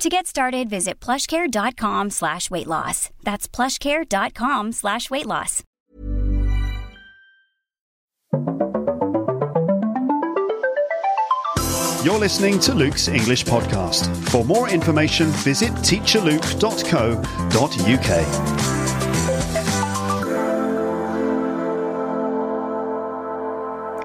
To get started, visit plushcare.com slash weight loss. That's plushcare.com slash weight loss. You're listening to Luke's English Podcast. For more information, visit teacherluke.co.uk.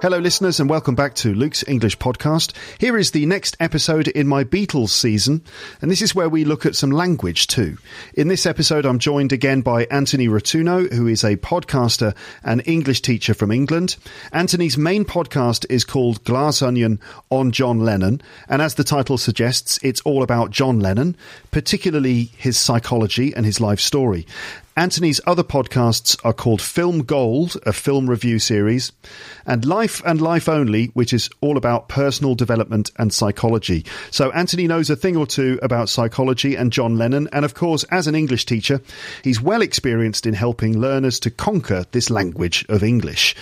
Hello, listeners, and welcome back to Luke's English Podcast. Here is the next episode in my Beatles season, and this is where we look at some language too. In this episode, I'm joined again by Anthony Rotuno, who is a podcaster and English teacher from England. Anthony's main podcast is called Glass Onion on John Lennon, and as the title suggests, it's all about John Lennon, particularly his psychology and his life story. Anthony's other podcasts are called Film Gold, a film review series, and Life and Life Only, which is all about personal development and psychology. So Anthony knows a thing or two about psychology and John Lennon, and of course, as an English teacher, he's well experienced in helping learners to conquer this language of English.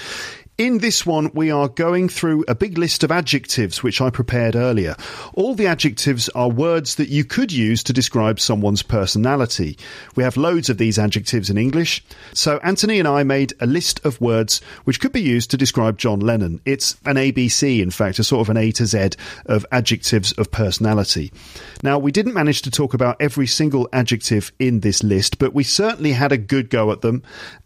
In this one, we are going through a big list of adjectives which I prepared earlier. All the adjectives are words that you could use to describe someone's personality. We have loads of these adjectives in English. So Anthony and I made a list of words which could be used to describe John Lennon. It's an ABC, in fact, a sort of an A to Z of adjectives of personality. Now, we didn't manage to talk about every single adjective in this list, but we certainly had a good go at them.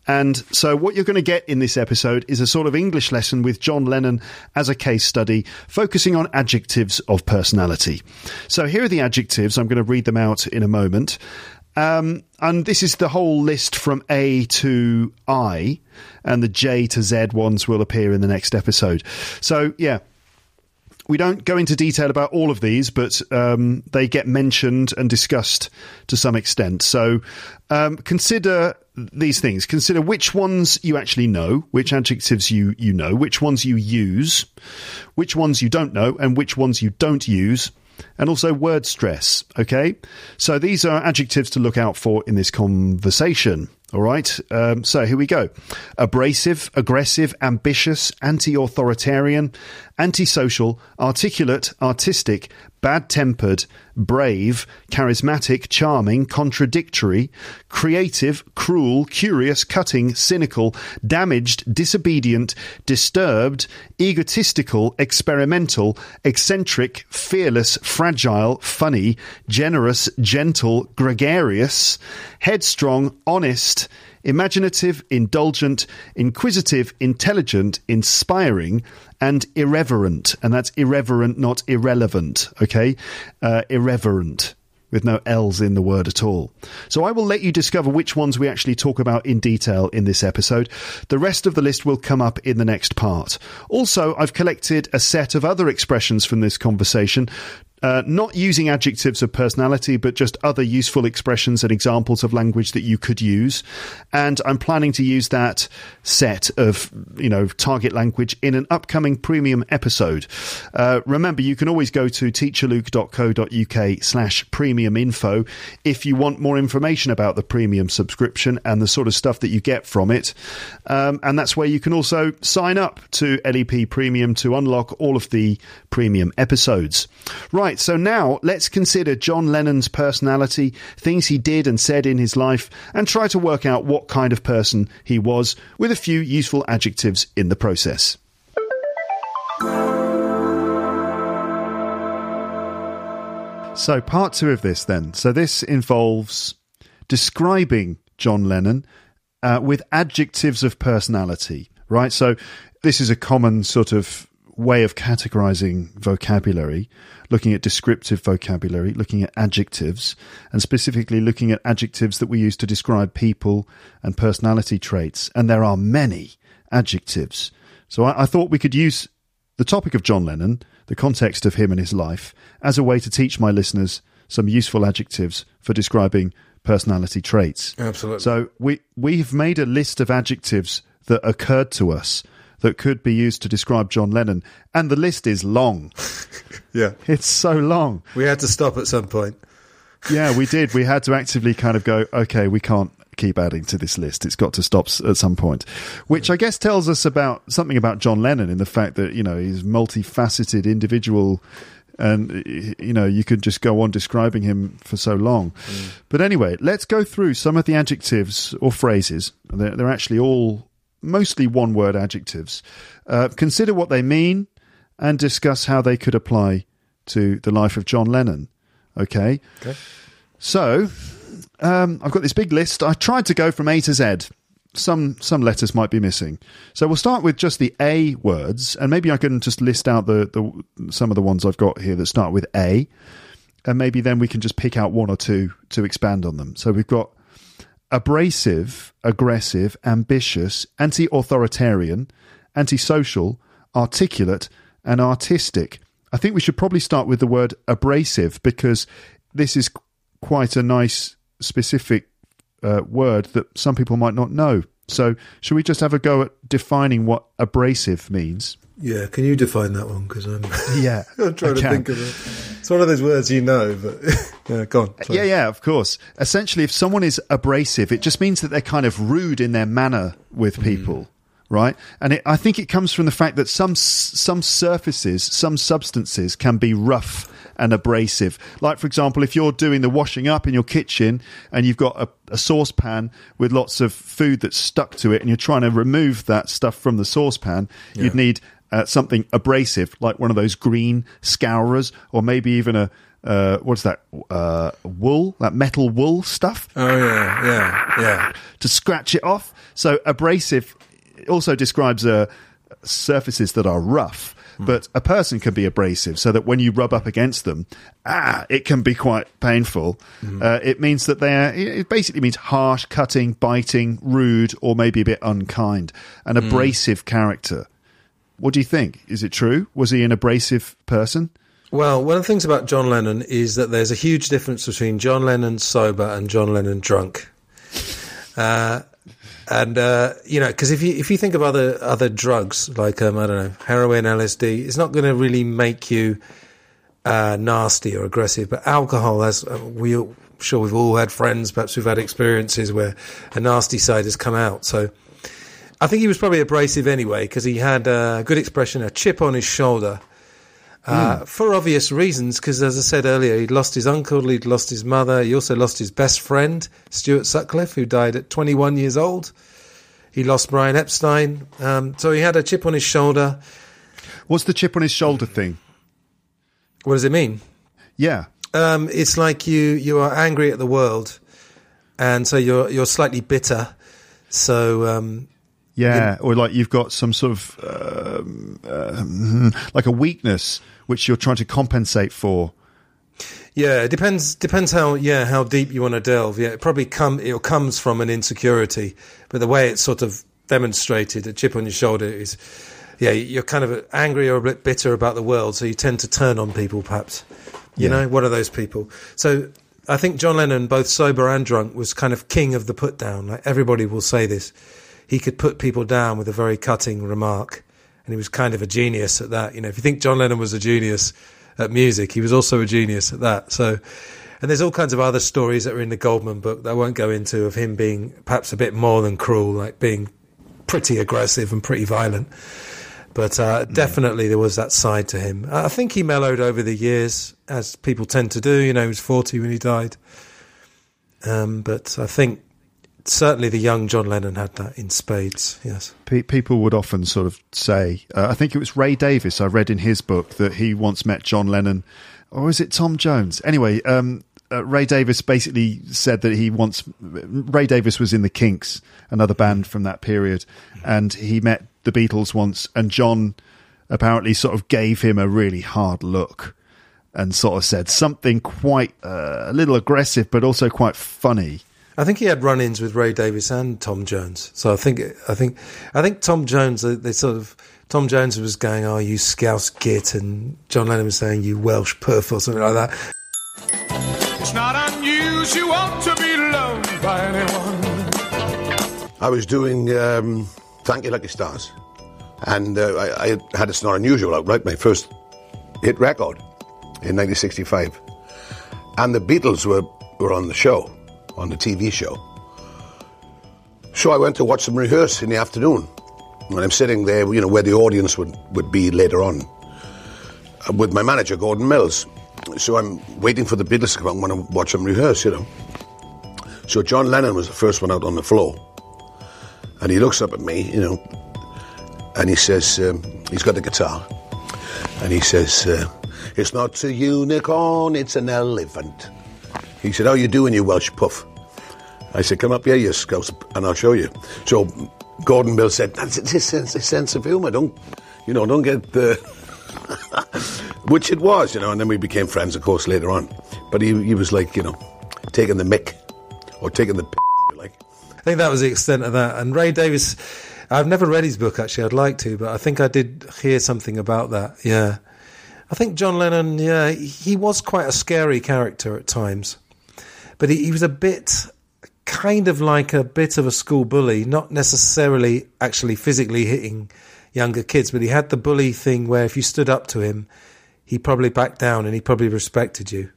And so, what you're going to get in this episode is a sort of English lesson with John Lennon as a case study, focusing on adjectives of personality. So, here are the adjectives. I'm going to read them out in a moment. Um, and this is the whole list from A to I, and the J to Z ones will appear in the next episode. So, yeah, we don't go into detail about all of these, but um, they get mentioned and discussed to some extent. So um, consider these things. Consider which ones you actually know, which adjectives you, you know, which ones you use, which ones you don't know, and which ones you don't use. And also word stress. Okay. So these are adjectives to look out for in this conversation. All right. Um, so here we go abrasive, aggressive, ambitious, anti authoritarian, antisocial, articulate, artistic, bad tempered, brave, charismatic, charming, contradictory, creative, cruel, curious, cutting, cynical, damaged, disobedient, disturbed, egotistical, experimental, eccentric, fearless, fragile, funny, generous, gentle, gregarious, headstrong, honest, imaginative, indulgent, inquisitive, intelligent, inspiring, and irreverent. And that's irreverent, not irrelevant. Okay? Uh, irreverent with no L's in the word at all. So I will let you discover which ones we actually talk about in detail in this episode. The rest of the list will come up in the next part. Also, I've collected a set of other expressions from this conversation uh, not using adjectives of personality, but just other useful expressions and examples of language that you could use. And I'm planning to use that set of, you know, target language in an upcoming premium episode. Uh, remember, you can always go to teacherluke.co.uk slash premium info if you want more information about the premium subscription and the sort of stuff that you get from it. Um, and that's where you can also sign up to LEP Premium to unlock all of the premium episodes. Right. Right, so now let's consider John Lennon's personality, things he did and said in his life, and try to work out what kind of person he was with a few useful adjectives in the process. So, part two of this then. So, this involves describing John Lennon uh, with adjectives of personality, right? So, this is a common sort of way of categorizing vocabulary, looking at descriptive vocabulary, looking at adjectives, and specifically looking at adjectives that we use to describe people and personality traits. And there are many adjectives. So I, I thought we could use the topic of John Lennon, the context of him and his life, as a way to teach my listeners some useful adjectives for describing personality traits. Absolutely. So we we've made a list of adjectives that occurred to us that could be used to describe John Lennon, and the list is long. yeah, It's so long. we had to stop at some point. Yeah, we did. We had to actively kind of go, okay, we can't keep adding to this list. It's got to stop at some point. Which I guess tells us about something about John Lennon in the fact that, you know, he's multifaceted individual and you know, you could just go on describing him for so long. Mm. But anyway, let's go through some of the adjectives or phrases. They're, they're actually all mostly one word adjectives. Uh, consider what they mean and discuss how they could apply to the life of John Lennon. Okay. Okay. So, um, I've got this big list. I tried to go from A to Z. Some some letters might be missing. So we'll start with just the A words, and maybe I can just list out the, the some of the ones I've got here that start with A, and maybe then we can just pick out one or two to expand on them. So we've got abrasive, aggressive, ambitious, anti-authoritarian, antisocial, articulate, and artistic. I think we should probably start with the word abrasive because this is quite a nice specific uh, word that some people might not know. So, should we just have a go at defining what abrasive means? Yeah, can you define that one? Because I'm, Yeah, I'm trying to think of it. It's one of those words you know, but yeah, go on. sorry. Yeah, yeah, of course. Essentially, if someone is abrasive, it just means that they're kind of rude in their manner with hmm. people, right? And it, I think it comes from the fact that some some surfaces, some substances can be rough and abrasive. Like, for example, if you're doing the washing up in your kitchen and you've got a, a saucepan with lots of food that's stuck to it, and you're trying to remove that stuff from the saucepan, you'd need uh, something abrasive, like one of those green scourers, or maybe even a uh, what's that uh, wool, that metal wool stuff Oh yeah, yeah, yeah. to scratch it off. So abrasive also describes uh, surfaces that are rough. But a person can be abrasive, so that when you rub up against them, ah, it can be quite painful. Uh, it means that they're. It basically means harsh, cutting, biting, rude, or maybe a bit unkind. An abrasive character. What do you think? Is it true? Was he an abrasive person? Well, one of the things about John Lennon is that there's a huge difference between John Lennon sober and John Lennon drunk. Uh, and uh, you know, because if you if you think of other other drugs like um, I don't know heroin, LSD, it's not going to really make you uh, nasty or aggressive. But alcohol, as uh, we all- sure we've all had friends, perhaps we've had experiences where a nasty side has come out. So I think he was probably abrasive anyway because he had a good expression, a chip on his shoulder. Uh, For obvious reasons, because as I said earlier, he'd lost his uncle, he'd lost his mother, he also lost his best friend, Stuart Sutcliffe, who died at 21 years old. He lost Brian Epstein. Um, so he had a chip on his shoulder. What's the chip on his shoulder thing? What does it mean? Yeah. Um, it's like you you are angry at the world, and so you're you're slightly bitter. So um, Yeah, or like you've got some sort of um, um, like a weakness which you're trying to compensate for. yeah, it depends depends how yeah how deep you want to delve. Yeah, it probably come it comes from an insecurity, but the way it's sort of demonstrated, a chip on your shoulder is yeah you're kind of angry or a bit bitter about the world, so you tend to turn on people perhaps. You Yeah. know, what are those people? So I think John Lennon, both sober and drunk, was kind of king of the put down. Like everybody will say this. He could put people down with a very cutting remark. And he was kind of a genius at that. You know, if you think John Lennon was a genius at music, he was also a genius at that. So, and there's all kinds of other stories that are in the Goldman book that I won't go into of him being perhaps a bit more than cruel, like being pretty aggressive and pretty violent. But uh, definitely there was that side to him. I think he mellowed over the years, as people tend to do. You know, he was 40 when he died. Um, but I think certainly the young John Lennon had that in spades, yes. Pe- people would often sort of say, uh, I think it was Ray Davies. I read in his book that he once met John Lennon, or is it Tom Jones? Anyway, um, uh, Ray Davies basically said that he once. Ray Davies was in the Kinks, another band from that period, and he met the Beatles once, and John apparently sort of gave him a really hard look and sort of said something quite uh, a little aggressive, but also quite funny. I think he had run-ins with Ray Davies and Tom Jones. So I think, I think, I think Tom Jones, they, they sort of, Tom Jones was going, "Oh, you scouse git," and John Lennon was saying, "You Welsh perf" or something like that. It's not unusual to be loved. by anyone. I was doing um, Thank Your Lucky Stars, and uh, I, I had It's Not Unusual out, right? My first hit record in 1965. And the Beatles were, were on the show, on the TV show. So I went to watch them rehearse in the afternoon. And I'm sitting there, you know, where the audience would, would be later on, uh, with my manager, Gordon Mills. So I'm waiting for the Beatles to come out and want to watch them rehearse, you know. So John Lennon was the first one out on the floor. And he looks up at me, you know, and he says, um, he's got the guitar. And he says, uh, it's not a unicorn, it's an elephant. He said, how you doing, you Welsh puff? I said, come up here, you scouse, and I'll show you. So Gordon Mills said, that's a sense, a sense of humour, don't, you know, don't get the... Uh, which it was, you know, and then we became friends, of course, later on. But he, he was like, you know, taking the mick, or taking the p- like. I think that was the extent of that. And Ray Davies, I've never read his book actually. I'd like to, but I think I did hear something about that. Yeah, I think John Lennon. Yeah, he was quite a scary character at times, but he, he was a bit kind of like a bit of a school bully, not necessarily actually physically hitting younger kids, but he had the bully thing where if you stood up to him, he probably backed down and he probably respected you.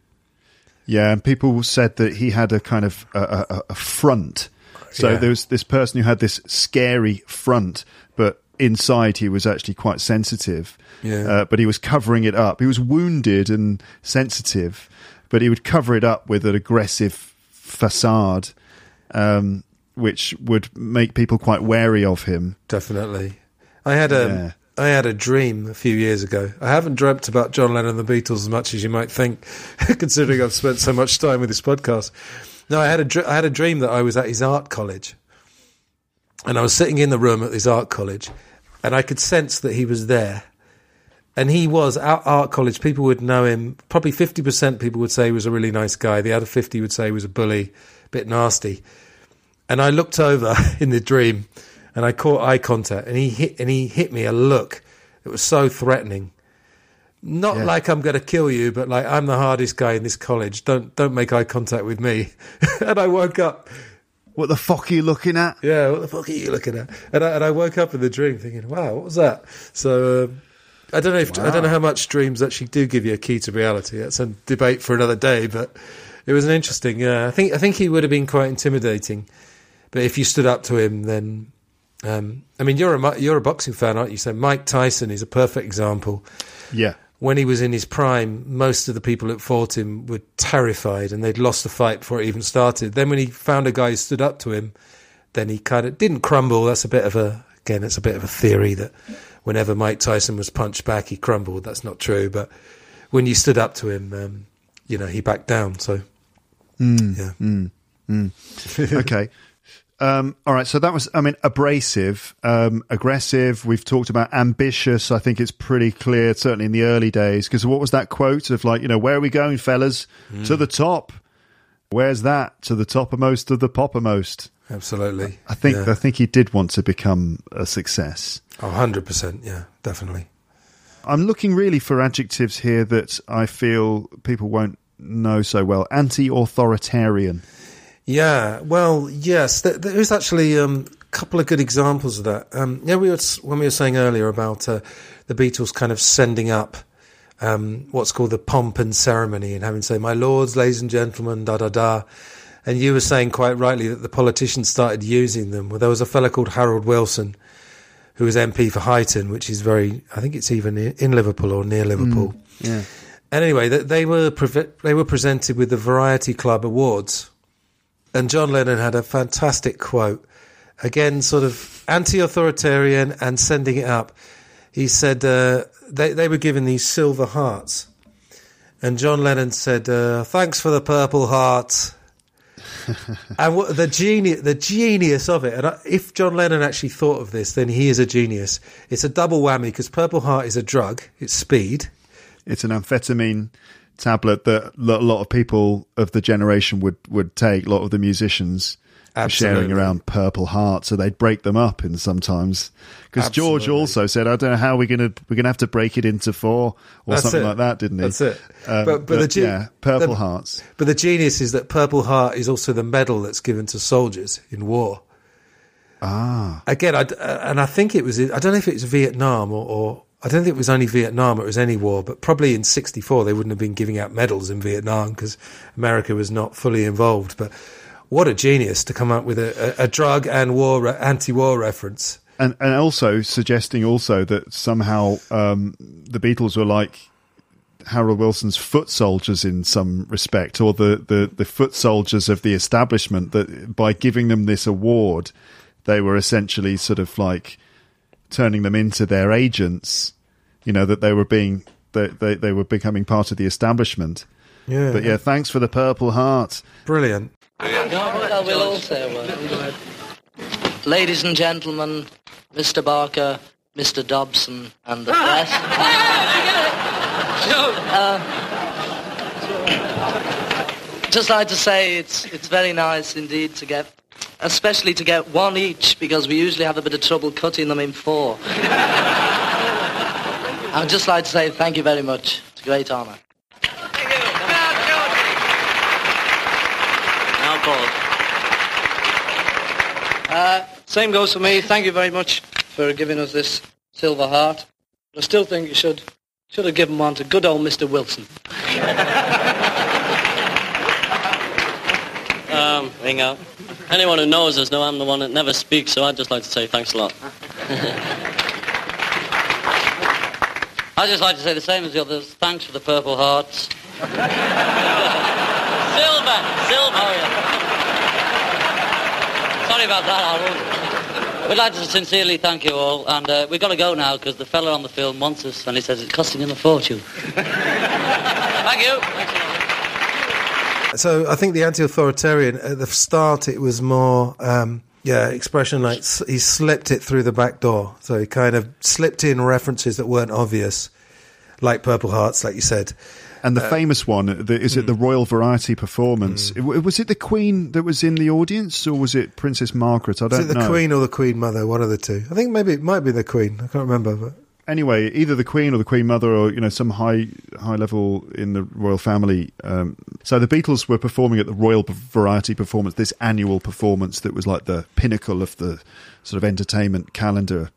Yeah, and people said that he had a kind of a, a, a front. So Yeah. there was this person who had this scary front, but inside he was actually quite sensitive. Yeah. Uh, but he was covering it up. He was wounded and sensitive, but he would cover it up with an aggressive facade, um, which would make people quite wary of him. Definitely. I had a I Yeah. had a dream a few years ago. I haven't dreamt about John Lennon and the Beatles as much as you might think, considering I've spent so much time with this podcast. No, I had a dr- I had a dream that I was at his art college, and I was sitting in the room at his art college, and I could sense that he was there. And he was at art college. People would know him. Probably fifty percent people would say he was a really nice guy. The other fifty would say he was a bully, a bit nasty. And I looked over in the dream, and I caught eye contact, and he hit and he hit me a look that was so threatening. Not Yeah. like I'm going to kill you, but like I'm the hardest guy in this college. Don't don't make eye contact with me. and I woke up. What the fuck are you looking at? Yeah, what the fuck are you looking at? And I, and I woke up in the dream thinking, wow, what was that? So um, I don't know if I don't know how much dreams actually do give you a key to reality. That's a debate for another day, but it was an interesting. Yeah, I think I think he would have been quite intimidating, but if you stood up to him, then um, I mean, you're a you're a boxing fan, aren't you? So Mike Tyson is a perfect example. Yeah. When he was in his prime, most of the people that fought him were terrified and they'd lost the fight before it even started. Then when he found a guy who stood up to him, then he kind of didn't crumble. That's a bit of a again, it's a bit of a theory that whenever Mike Tyson was punched back, he crumbled. That's not true, but when you stood up to him, um, you know, he backed down. So yeah, okay. Um, all right. So that was, I mean, abrasive, um, aggressive. We've talked about ambitious. I think it's pretty clear, certainly in the early days. Because what was that quote of like, you know, where are we going, fellas? To the top. Where's that? To the toppermost of the poppermost. absolutely. I think yeah. I think he did want to become a success. Oh, 100%. Yeah, definitely. I'm looking really for adjectives here that I feel people won't know so well. Anti-authoritarian. Yeah, well, yes, there, there is actually um, a couple of good examples of that. Um, yeah, we were when we were saying earlier about uh, the Beatles kind of sending up um, what's called the pomp and ceremony and having to say, "My lords, ladies and gentlemen," da da da. And you were saying quite rightly that the politicians started using them. Well, there was a fellow called Harold Wilson, who was MP for Huyton, which is very, I think it's even in Liverpool or near Liverpool. Yeah. And anyway, they, they were pre- they were presented with the Variety Club Awards, and John Lennon had a fantastic quote, again, sort of anti-authoritarian and sending it up. He said uh, they they were given these silver hearts, and John Lennon said, uh, "Thanks for the purple heart." and what, the genius, the genius of it. And I, if John Lennon actually thought of this, then he is a genius. It's a double whammy because Purple Heart is a drug. It's speed. It's an amphetamine tablet that a lot of people of the generation would, would take, a lot of the musicians. Absolutely. sharing around Purple Heart, so they'd break them up in sometimes. Because George also said, "I don't know how we're gonna we're gonna have to break it into four or That's something it. like that," didn't he? That's it. Um, But- but the ge- yeah, Purple the- Hearts. But the genius is that Purple Heart is also the medal that's given to soldiers in war. Ah. Again, I, uh, and I think it was, I don't know if it was Vietnam or, or I don't think it was only Vietnam it was any war, but probably in 64 they wouldn't have been giving out medals in Vietnam because America was not fully involved. But what a genius to come up with a, a, a drug and war, re- anti-war reference. and and also suggesting also that somehow um, the Beatles were like Harold Wilson's foot soldiers in some respect, or the, the, the foot soldiers of the establishment. That by giving them this award, they were essentially sort of like turning them into their agents. You know that they were being they they, they were becoming part of the establishment. Yeah. But yeah, thanks for the Purple Heart. Brilliant. I will all say. Ladies and gentlemen, Mr. Barker, Mr. Dobson, and the press. Uh, just like to say it's it's very nice indeed to get, especially to get one each because we usually have a bit of trouble cutting them in four. I'd just like to say thank you very much. It's a great honour. Now, Uh, same goes for me. Thank you very much for giving us this silver heart. I still think you should should have given one to good old Mr. Wilson. Um, Ringo. Anyone who knows us know I'm the one that never speaks, so I'd just like to say thanks a lot. I'd just like to say the same as the others. Thanks for the Purple Hearts. silver! Silver! Oh, yeah. Sorry about that, Harold. We'd like to sincerely thank you all, and uh, we've got to go now because the fella on the film wants us, and he says it's costing him a fortune. thank you. Thanks a. So I think the anti-authoritarian at the start it was more um, yeah expression like he slipped it through the back door. So he kind of slipped in references that weren't obvious, like Purple Hearts, like you said. And Uh, the famous one, the, is it the Royal Variety performance? It- Was it the Queen that was in the audience, or was it Princess Margaret? I don't it the know. Queen or the Queen Mother? One of the two. I think maybe it might be the Queen. I can't remember. But Anyway, either the Queen or the Queen Mother, or you know, some high high level in the royal family. Um, so the Beatles were performing at the Royal Variety performance, this annual performance that was like the pinnacle of the sort of entertainment calendar.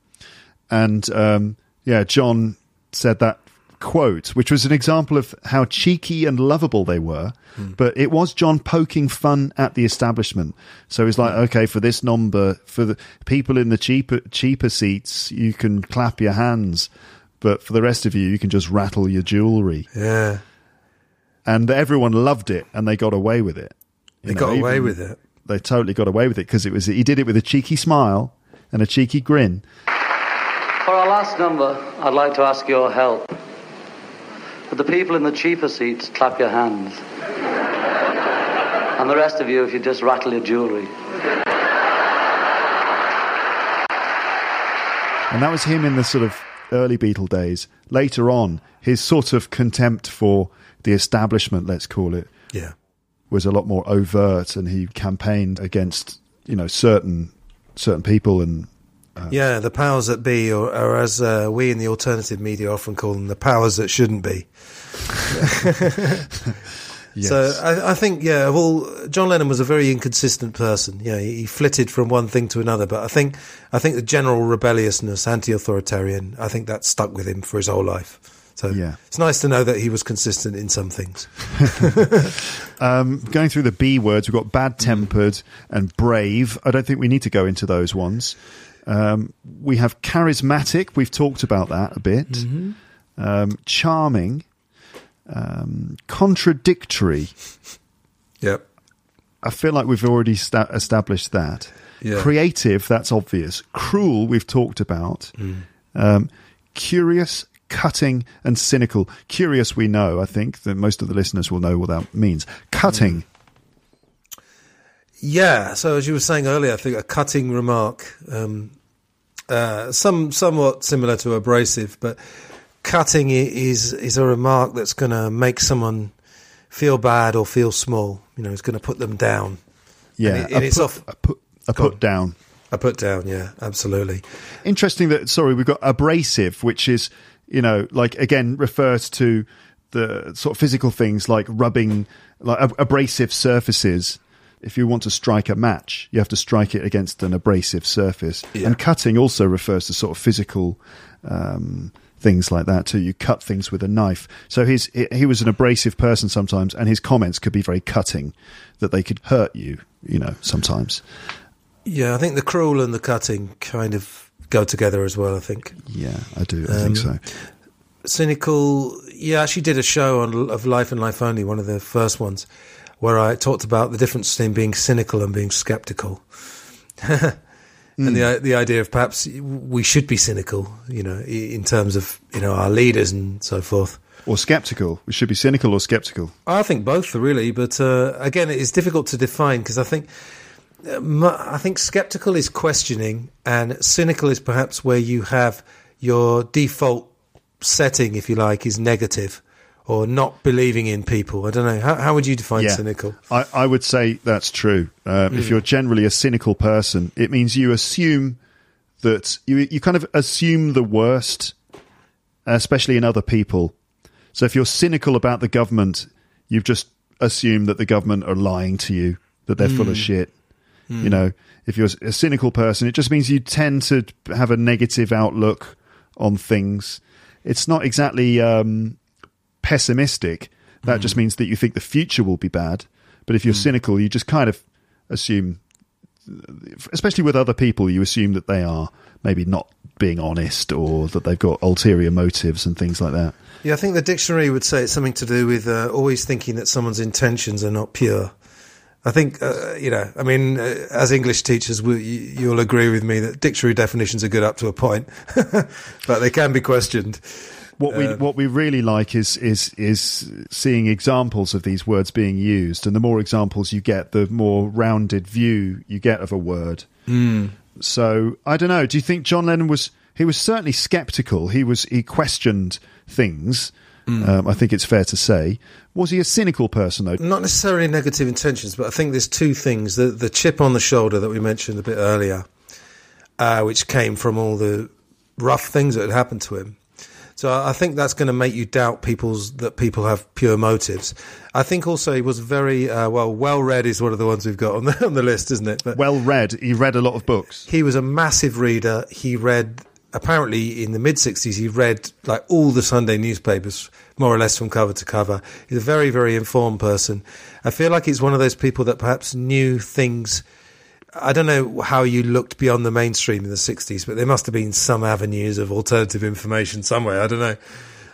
And um, yeah, John said that quote, which was an example of how cheeky and lovable they were. Hmm. But it was John poking fun at the establishment. So he's like, hmm. okay, for this number, for the people in the cheaper cheaper seats, you can clap your hands, but for the rest of you, you can just rattle your jewelry. yeah, And everyone loved it, and they got away with it. You they know, got away with it. They totally got away with it because it was he did it with a cheeky smile and a cheeky grin. For our last number, I'd like to ask your help. Would the people in the cheaper seats clap your hands? and the rest of you, if you just rattle your jewellery. And that was him in the sort of early Beatle days. Later on, his sort of contempt for the establishment, let's call it, Yeah, was a lot more overt, and he campaigned against you know certain certain people and yeah. The powers that be, or, or as uh, we in the alternative media often call them, the powers that shouldn't be. yes. So I, I think, yeah, of all John Lennon was a very inconsistent person. Yeah, he, he flitted from one thing to another. But I think, I think the general rebelliousness, anti-authoritarian, I think that stuck with him for his whole life. So Yeah. it's nice to know that he was consistent in some things. um, going through the B words, we've got bad tempered and brave. I don't think we need to go into those ones. Um, we have charismatic. We've talked about that a bit. Um, charming, um, contradictory. Yep. I feel like we've already sta- established that. Yeah. Creative, that's obvious. Cruel, we've talked about. Um, curious, cutting, and cynical. Curious, we know. I think that most of the listeners will know what that means. Cutting. Yeah. So as you were saying earlier, I think a cutting remark, um, uh, some somewhat similar to abrasive, but cutting is is a remark that's going to make someone feel bad or feel small. You know, it's going to put them down. Yeah, and, it, a, and it's put, off. A put, a put down. a put down. Yeah, absolutely. Interesting that sorry, we've got abrasive, which is you know like again refers to the sort of physical things like rubbing like ab- abrasive surfaces. If you want to strike a match, you have to strike it against an abrasive surface. Yeah. And cutting also refers to sort of physical um, things like that too. You cut things with a knife. So he's he, was an abrasive person sometimes, and his comments could be very cutting, that they could hurt you. You know, sometimes. Yeah, I think the cruel and the cutting kind of go together as well. I think Yeah, I do. I think Um, so. cynical. Yeah, I actually did a show on of life and life only, one of the first ones, where I talked about the difference between being cynical and being skeptical, and the the idea of perhaps we should be cynical, you know, in terms of you know our leaders and so forth. Or skeptical. We should be cynical or skeptical. I think both really, but uh, again, it is difficult to define because I think uh, I think skeptical is questioning, and cynical is perhaps where you have your default setting, if you like, is negative or not believing in people. I don't know. How, how would you define cynical? I, I would say that's true. Um, If you're generally a cynical person, it means you assume that you you kind of assume the worst, especially in other people. So if you're cynical about the government, you've just assumed that the government are lying to you, that they're full of shit. You know, if you're a cynical person, it just means you tend to have a negative outlook on things. It's not exactly um, pessimistic. That just means that you think the future will be bad. But if you're cynical, you just kind of assume, especially with other people, you assume that they are maybe not being honest or that they've got ulterior motives and things like that. Yeah, I think the dictionary would say it's something to do with uh, always thinking that someone's intentions are not pure. I think, uh, you know, I mean, uh, as English teachers, we, you'll agree with me that dictionary definitions are good up to a point, but they can be questioned. What we what we really like is is is seeing examples of these words being used, and the more examples you get, the more rounded view you get of a word. So I don't know. Do you think John Lennon was? He was certainly skeptical. He was. He questioned things. Um, I think it's fair to say. Was he a cynical person though? Not necessarily negative intentions, but I think there's two things: the the chip on the shoulder that we mentioned a bit earlier, uh, which came from all the rough things that had happened to him. So I think that's going to make you doubt people's that people have pure motives. I think also he was very uh, well well read is one of the ones we've got on the on the list, isn't it? But Well read. He read a lot of books. he was a massive reader. He read apparently in the mid '60s. He read like all the Sunday newspapers, more or less from cover to cover. He's a very very informed person. I feel like he's one of those people that perhaps knew things. I don't know how you looked beyond the mainstream in the '60s, but there must have been some avenues of alternative information somewhere. I don't know.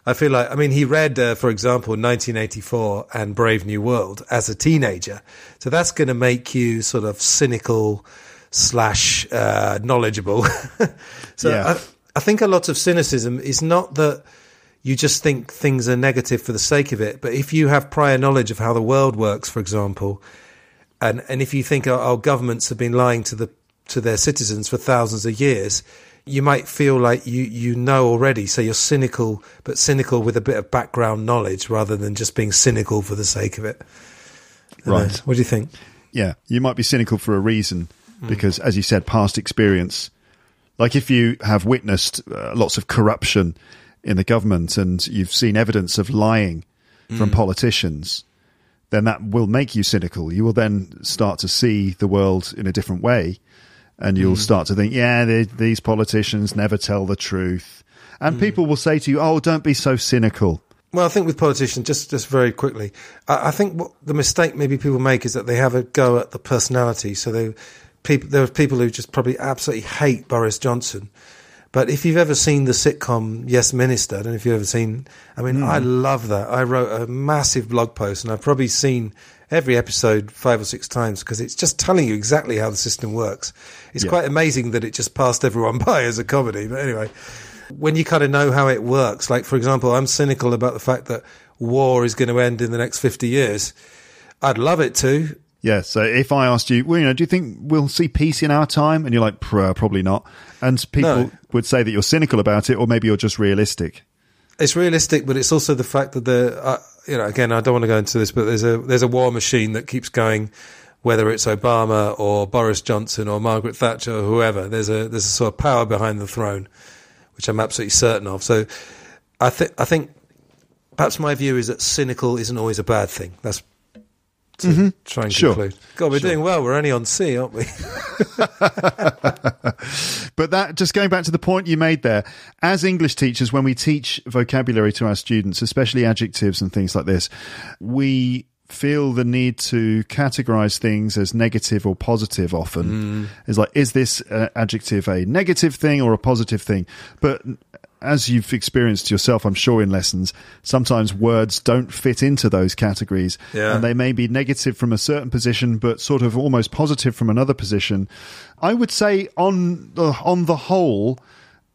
I feel like, I mean, he read, uh, for example, 1984 and Brave New World as a teenager. So that's going to make you sort of cynical slash uh, knowledgeable. so Yeah. I, I think a lot of cynicism is not that you just think things are negative for the sake of it, but if you have prior knowledge of how the world works, for example, and and if you think our, our governments have been lying to the to their citizens for thousands of years, you might feel like you you know already. So you're cynical, but cynical with a bit of background knowledge rather than just being cynical for the sake of it. Know. Uh, right. What do you think? yeah, you might be cynical for a reason hmm. because, as you said, past experience. Like if you have witnessed uh, lots of corruption in the government and you've seen evidence of lying from hmm. politicians, then that will make you cynical. You will then start to see the world in a different way, and you'll mm. start to think, yeah, they, these politicians never tell the truth. And mm. people will say to you, oh, don't be so cynical. Well, I think with politicians, just just very quickly, I, I think what the mistake maybe people make is that they have a go at the personality. So they people there are people who just probably absolutely hate Boris Johnson. But if you've ever seen the sitcom Yes Minister, I don't know if you've ever seen. I mean, I hmm. love that. I wrote a massive blog post, and I've probably seen every episode five or six times because it's just telling you exactly how the system works. It's Yeah. quite amazing that it just passed everyone by as a comedy. But anyway, when you kind of know how it works, like for example, I'm cynical about the fact that war is going to end in the next 50 years. I'd love it to. Yeah. So if I asked you, well, you know, do you think we'll see peace in our time? And you're like, probably not. And people No. would say that you're cynical about it, or maybe you're just realistic. It's realistic, but it's also the fact that the, uh, you know, again, I don't want to go into this, but there's a, there's a war machine that keeps going whether it's Obama or Boris Johnson or Margaret Thatcher or whoever. There's a there's a sort of power behind the throne, which I'm absolutely certain of. So I think I think perhaps my view is that cynical isn't always a bad thing. That's to Mm-hmm. try and Sure. conclude. God, we're Sure. doing well. We're only on C, aren't we? But that, just going back to the point you made there, as English teachers, when we teach vocabulary to our students, especially adjectives and things like this, we feel the need to categorize things as negative or positive often. It's like, is this uh, adjective a negative thing or a positive thing? But as you've experienced yourself, I'm sure in lessons, sometimes words don't fit into those categories. Yeah. And they may be negative from a certain position, but sort of almost positive from another position. I would say, on the, on the whole,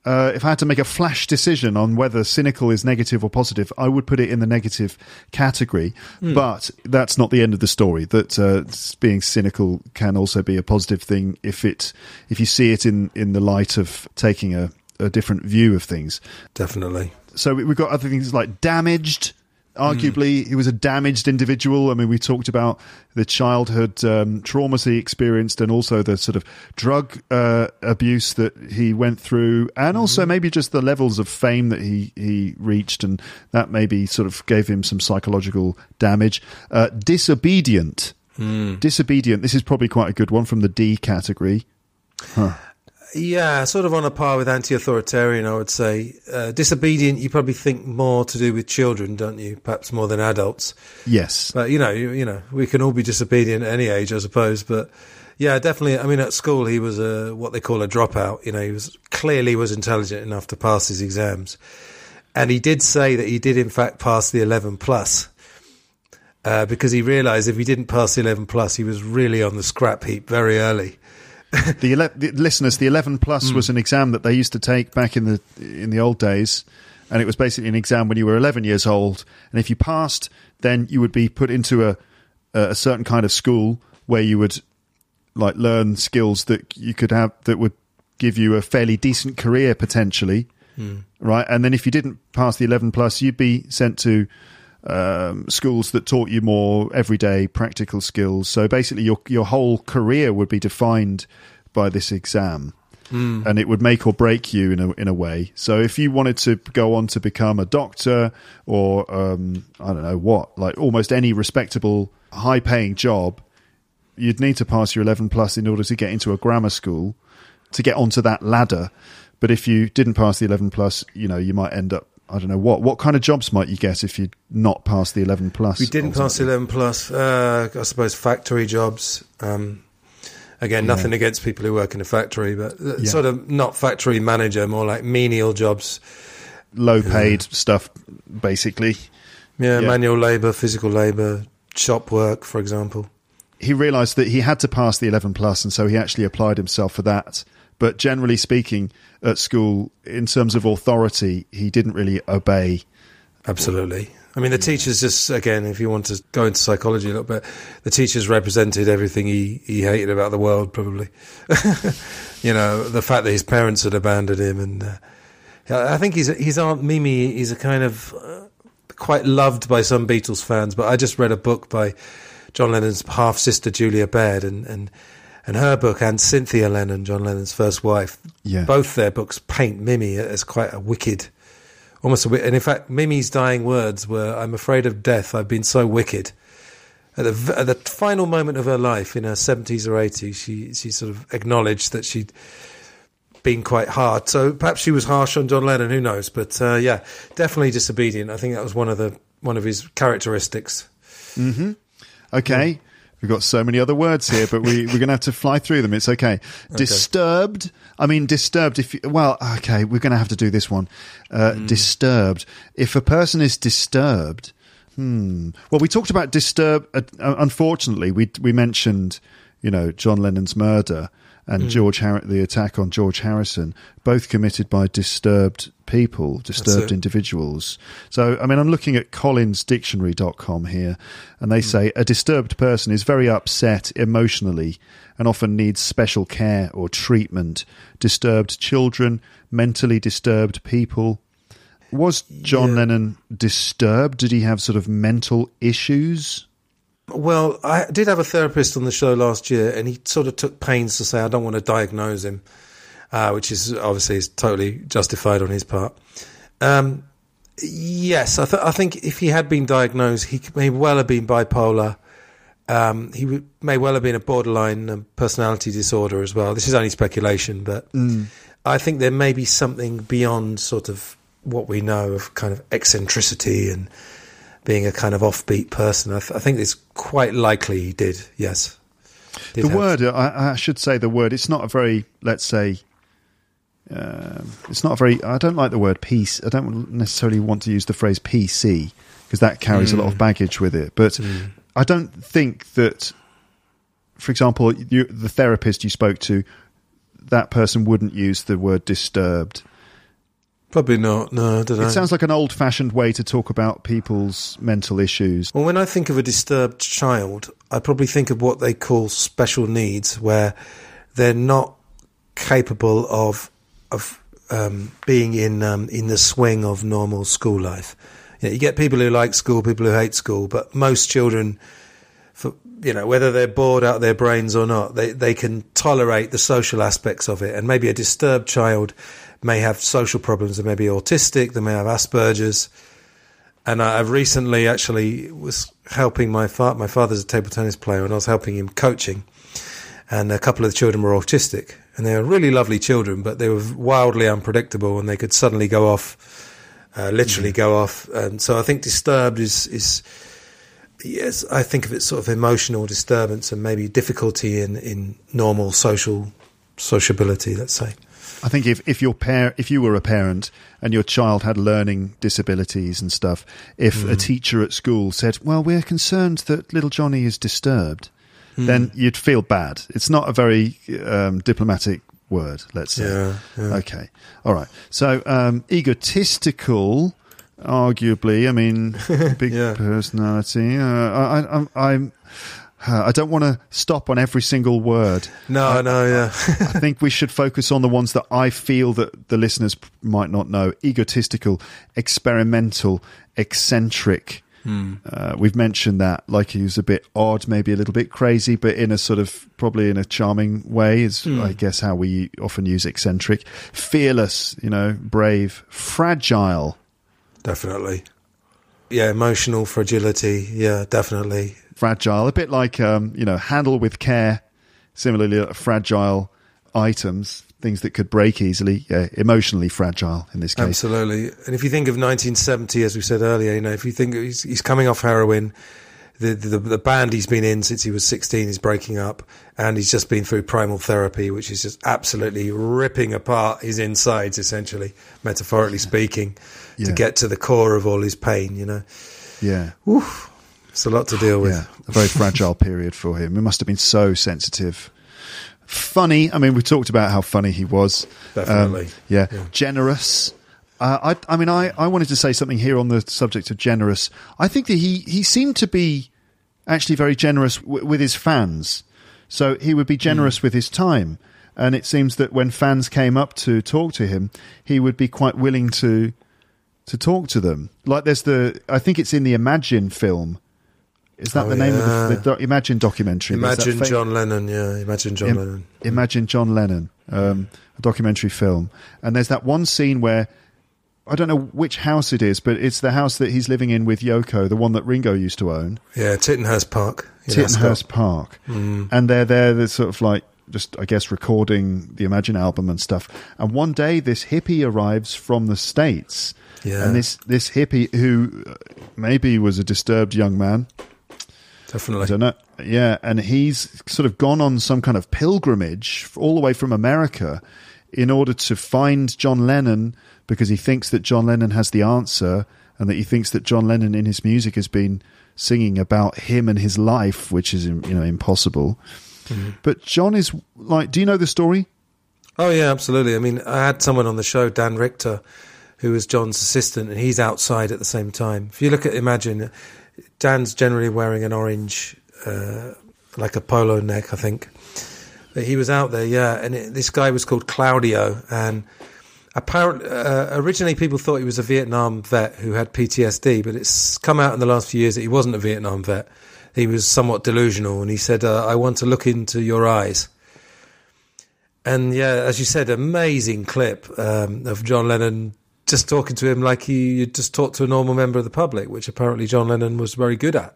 uh, if I had to make a flash decision on whether cynical is negative or positive, I would put it in the negative category. But that's not the end of the story. That uh, being cynical can also be a positive thing if it if you see it in in the light of taking a, a different view of things. Definitely. So we- we've got other things like damaged. Arguably, he was a damaged individual. I mean, we talked about the childhood um, traumas he experienced, and also the sort of drug uh, abuse that he went through, and also maybe just the levels of fame that he he reached, and that maybe sort of gave him some psychological damage. Uh, disobedient, disobedient. This is probably quite a good one from the D category. Yeah, sort of on a par with anti-authoritarian, I would say. Uh, disobedient, you probably think more to do with children, don't you? Perhaps more than adults. Yes, But you know, you, you know, we can all be disobedient at any age, I suppose. But yeah, definitely. I mean, at school, he was a what they call a dropout. You know, he was clearly was intelligent enough to pass his exams, and he did say that he did in fact pass the eleven plus. Uh, because he realised if he didn't pass the 11 plus, he was really on the scrap heap very early. the, ele- the listeners, the 11 plus was hmm. an exam that they used to take back in the in the old days, and it was basically an exam when you were 11 years old, and if you passed, then you would be put into a a certain kind of school where you would like learn skills that you could have that would give you a fairly decent career potentially, hmm. right? And then if you didn't pass the 11 plus, you'd be sent to um, schools that taught you more everyday practical skills. So basically, your your whole career would be defined by this exam, and it would make or break you in a in a way. So if you wanted to go on to become a doctor or um, I don't know what, like almost any respectable, high paying job, you'd need to pass your 11 plus in order to get into a grammar school to get onto that ladder. But if you didn't pass the 11 plus, you know, you might end up, I don't know what, what kind of jobs might you get if you'd not passed the 11 plus? We didn't pass the 11 plus. Uh, I suppose factory jobs. Um, again, nothing against people who work in a factory, but uh, Yeah. sort of not factory manager, more like menial jobs. Low paid stuff, basically. Yeah, manual labour, physical labour, shop work, for example. He realised that he had to pass the 11 plus, and so he actually applied himself for that. But generally speaking, at school, in terms of authority, he didn't really obey. Absolutely. I mean, the teachers just, again, if you want to go into psychology a little bit, the teachers represented everything he, he hated about the world, probably. you know, the fact that his parents had abandoned him. And uh, I think his, his Aunt Mimi is a kind of uh, quite loved by some Beatles fans, but I just read a book by John Lennon's half sister, Julia Baird, and, and, and her book, and Cynthia Lennon, John Lennon's first wife. Yeah. Both their books paint Mimi as quite a wicked almost a wi- and in fact mimi's dying words were i'm afraid of death i've been so wicked at the, at the final moment of her life in her 70s or 80s she, she sort of acknowledged that she'd been quite hard so perhaps she was harsh on john lennon who knows but uh, yeah definitely disobedient i think that was one of the one of his characteristics Okay. We've got so many other words here, but we, we're going to have to fly through them. It's okay. Disturbed. I mean, disturbed. If you, well, okay, we're going to have to do this one. Uh, Disturbed. If a person is disturbed, hmm. Well, we talked about disturb. Uh, uh, unfortunately, we we mentioned, you know, John Lennon's murder and hmm. George Har- the attack on George Harrison, both committed by disturbed people, disturbed individuals. So, I mean, I'm looking at collinsdictionary.com here, and they hmm. say a disturbed person is very upset emotionally and often needs special care or treatment. Disturbed children, mentally disturbed people. Was John Yeah. Lennon disturbed? Did he have sort of mental issues? Well, I did have a therapist on the show last year, and he sort of took pains to say, I don't want to diagnose him, uh, which is obviously is totally justified on his part. Um, yes, I, th- I think if he had been diagnosed, he may well have been bipolar. Um, he w- may well have been a borderline um, personality disorder as well. This is only speculation, but I think there may be something beyond sort of what we know of kind of eccentricity and being a kind of offbeat person. I, th- I think it's quite likely he did. Yes, Did the have- word, I, I should say the word, it's not a very, let's say, um, it's not a very, I don't like the word peace. I don't necessarily want to use the phrase PC because that carries a lot of baggage with it. But I don't think that, for example, you, the therapist you spoke to, that person wouldn't use the word disturbed. Probably not. No, I don't know. It sounds like an old fashioned way to talk about people's mental issues. Well, when I think of a disturbed child, I probably think of what they call special needs, where they're not capable of of um, being in um, in the swing of normal school life. You, know, you get people who like school, people who hate school, but most children, for you know, whether they're bored out of their brains or not, they they can tolerate the social aspects of it. And maybe a disturbed child may have social problems. They may be autistic. They may have Asperger's and I- I've recently actually was helping my father. My father's a table tennis player, and I was helping him coaching. And a couple of the children were autistic, and they were really lovely children, but they were wildly unpredictable, and they could suddenly go off, uh, literally go off. And so I think disturbed is is yes, I think of it sort of emotional disturbance and maybe difficulty in in normal social sociability. Let's say. I think if, if your par- if you were a parent and your child had learning disabilities and stuff, if a teacher at school said, "Well, we're concerned that little Johnny is disturbed," then you'd feel bad. It's not a very um, diplomatic word, let's say. Yeah, yeah. Okay, all right. So um, egotistical, arguably. I mean, big Yeah. personality. Uh, I, I, I'm. I'm I don't want to stop on every single word. No, no, yeah. I think we should focus on the ones that I feel that the listeners might not know: egotistical, experimental, eccentric. Uh, we've mentioned that, like he was a bit odd, maybe a little bit crazy, but in a sort of probably in a charming way. Is I guess how we often use eccentric, fearless, you know, brave, fragile, Definitely. Yeah, emotional fragility. Yeah, definitely. fragile, a bit like um, you know, handle with care. Similarly, uh, fragile items, things that could break easily. Yeah, emotionally fragile in this case. Absolutely. And if you think of 1970, as we said earlier, you know, if you think he's, he's coming off heroin, the, the the band he's been in since he was 16 is breaking up, and he's just been through primal therapy, which is just absolutely ripping apart his insides, essentially, metaphorically speaking, Yeah. to get to the core of all his pain. You know, Yeah. it's a lot to deal with. Yeah, a very fragile period for him. He must have been so sensitive. Funny. I mean, we talked about how funny he was. Um, Definitely. yeah. Generous. Uh, I, I mean, I, I wanted to say something here on the subject of generous. I think that he, he seemed to be actually very generous w- with his fans. So he would be generous with his time. And it seems that when fans came up to talk to him, he would be quite willing to to talk to them. Like there's the, I think it's in the Imagine film. Is that Oh, the name yeah. of the, the doc, Imagine documentary? Imagine John Lennon. Yeah, imagine John Im- Lennon. Imagine John Lennon, um, a documentary film. And there's that one scene where I don't know which house it is, but it's the house that he's living in with Yoko, the one that Ringo used to own, Yeah, Tittenhurst Park. Tittenhurst. Park. And they're there, they're sort of like just, I guess, recording the Imagine album and stuff. And one day this hippie arrives from the States. Yeah. And this, this hippie who maybe was a disturbed young man, Definitely. I don't know. Yeah, and he's sort of gone on some kind of pilgrimage all the way from America in order to find John Lennon because he thinks that John Lennon has the answer and that he thinks that John Lennon in his music has been singing about him and his life, which is you know impossible. Mm-hmm. But John is like, do you know the story? Oh yeah, absolutely. I mean, I had someone on the show, Dan Richter, who was John's assistant, and he's outside at the same time. If you look at Imagine, Dan's generally wearing an orange, uh, like a polo neck, I think. But he was out there, yeah. And it, this guy was called Claudio, and apparently, uh, originally people thought he was a Vietnam vet who had PTSD, but it's come out in the last few years that he wasn't a Vietnam vet. he was somewhat delusional, and he said, uh, "I want to look into your eyes." And yeah, as you said, amazing clip um, of John Lennon just talking to him like he just talked to a normal member of the public, which apparently John Lennon was very good at.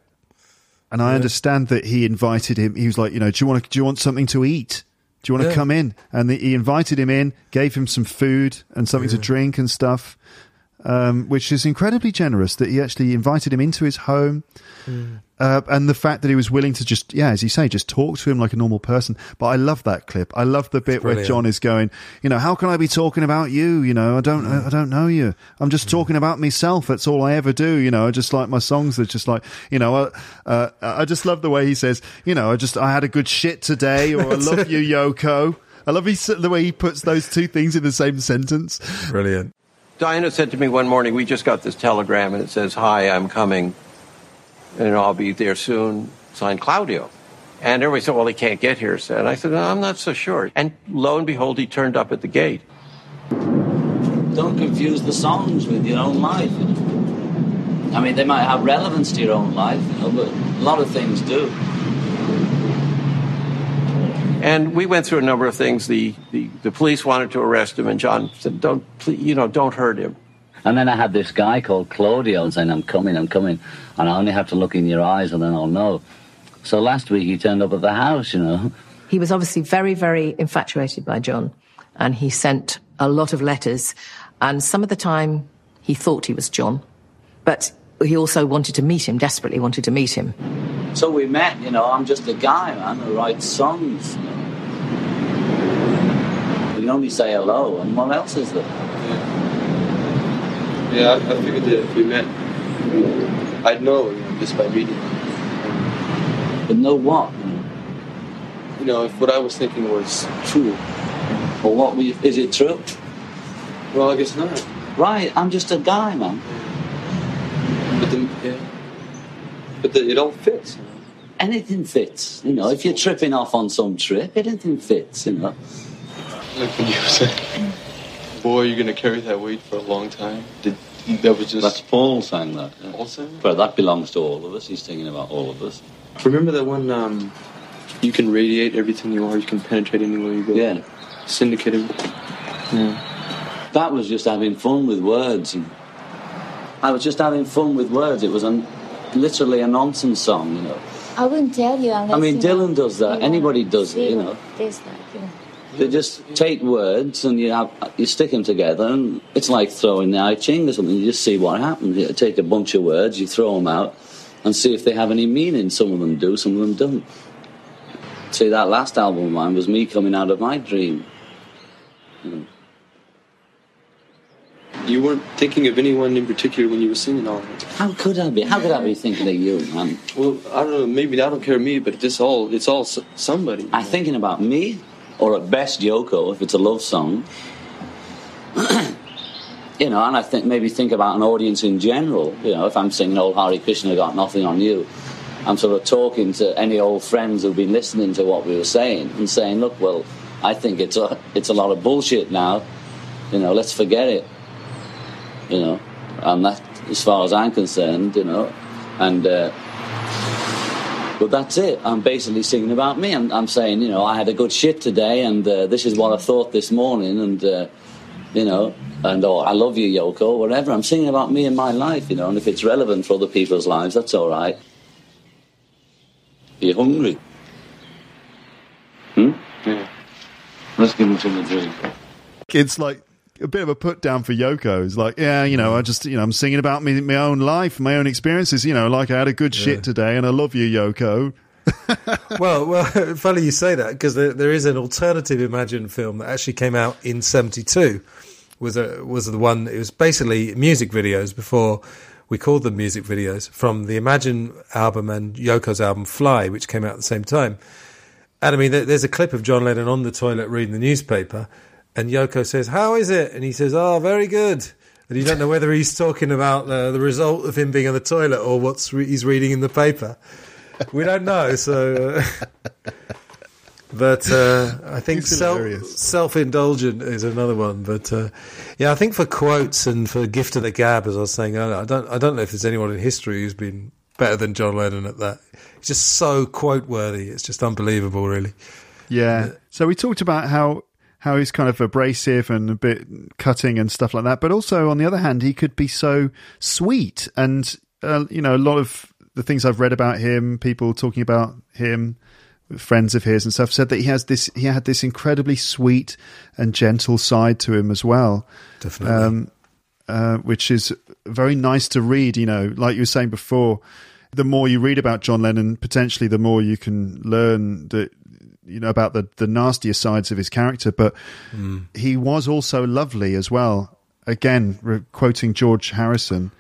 And I understand that he invited him. He was like, you know, do you want to, do you want something to eat? Do you want to come in? And the, he invited him in, gave him some food and something to drink and stuff, um, which is incredibly generous. That he actually invited him into his home, uh, and the fact that he was willing to just, yeah, as you say, just talk to him like a normal person. But I love that clip. I love the bit where. John is going, you know, how can I be talking about you? You know, I don't, I, I don't know you. I'm just talking about myself. That's all I ever do. You know, I just like my songs. Are just like, you know, uh, uh, I just love the way he says, you know, I just, I had a good shit today, or I love you, Yoko. I love he, the way he puts those two things in the same sentence. Brilliant. Diana said to me one morning, we just got this telegram and it says, Hi, I'm coming and I'll be there soon. Signed Claudio. And everybody said, Well, he can't get here. And I said, no, I'm not so sure. And lo and behold, he turned up at the gate. Don't confuse the songs with your own life. You know? I mean, they might have relevance to your own life, you know, but a lot of things do. And we went through a number of things. The, the, the police wanted to arrest him, and John said, Don't, please, you know, don't hurt him. And then I had this guy called Claudio saying, I'm coming, I'm coming. And I only have to look in your eyes and then I'll know. So last week he turned up at the house, you know. He was obviously very, very infatuated by John, and he sent a lot of letters. And some of the time, he thought he was John, but he also wanted to meet him, desperately wanted to meet him. So we met, you know, I'm just a guy, man, who writes songs. You, know. you can only say hello, and what else is there? Yeah, I, I figured that if we met, I'd know, you know, just by reading. But know what? You know, if what I was thinking was true. Or what we, is it true? Well, I guess not. Right, I'm just a guy, man. But the, yeah. But the, it all fits. You know? Anything fits, you know. If you're tripping off on some trip, anything fits, you know. When you said, "Boy, you're gonna carry that weight for a long time." Did that was just That's Paul saying that. yeah. Paul saying that? But that belongs to all of us. He's thinking about all of us. Remember that one? Um, you can radiate everything you are. You can penetrate anywhere you go. Yeah. Syndicated. Yeah. That was just having fun with words. And I was just having fun with words. It was an, literally a nonsense song, you know. I wouldn't tell you unless. I mean, you know, Dylan does that. Anybody does it, you know. This like, you know. They just take words and you have you stick them together, and it's like throwing the I Ching or something. You just see what happens. You take a bunch of words, you throw them out, and see if they have any meaning. Some of them do, some of them don't. See, that last album of mine was me coming out of my dream. You weren't thinking of anyone in particular when you were singing all that. How could I be? How could I be thinking of you, man? Well, I don't know. Maybe I don't care me, but it's all it's all somebody. I'm thinking about me, or at best Yoko, if it's a love song. you know, and I think maybe think about an audience in general. You know, if I'm singing "Old Hare Krishna, Got Nothing on You," I'm sort of talking to any old friends who've been listening to what we were saying and saying, "Look, well, I think it's a it's a lot of bullshit now. You know, let's forget it. You know, and that, as far as I'm concerned, you know, and." Uh, but that's it. I'm basically singing about me. I'm, I'm saying, you know, I had a good shit today, and uh, this is what I thought this morning, and uh, you know, and oh, I love you, Yoko, or whatever. I'm singing about me and my life, you know, and if it's relevant for other people's lives, that's all right. Are you hungry? Hmm. Yeah. Let's give him some to drink. It's like a bit of a put down for Yoko. It's like, yeah, you know, I just, you know, I'm singing about me, my own life, my own experiences. You know, like I had a good shit today, and I love you, Yoko. well, well, funny you say that because there, there is an alternative Imagine film that actually came out in '72. Was a was the one? It was basically music videos before we called them music videos from the Imagine album and Yoko's album Fly, which came out at the same time. And I mean, there, there's a clip of John Lennon on the toilet reading the newspaper, and Yoko says, "How is it?" And he says, "Oh, very good." And you don't know whether he's talking about uh, the result of him being on the toilet or what re- he's reading in the paper. We don't know. So, uh, but uh, I think self self indulgent is another one. But uh, yeah, I think for quotes and for gift of the gab, as I was saying earlier, I don't I don't know if there's anyone in history who's been better than John Lennon at that. It's just so quote worthy. It's just unbelievable, really. Yeah. So we talked about how how he's kind of abrasive and a bit cutting and stuff like that, but also on the other hand, he could be so sweet and uh, you know a lot of the things I've read about him, people talking about him, friends of his and stuff, said that he has this he had this incredibly sweet and gentle side to him as well. Definitely. Um, uh, which is very nice to read. You know, like you were saying before, the more you read about John Lennon, potentially the more you can learn that you know about the the nastier sides of his character. But he was also lovely as well. Again, re- quoting George Harrison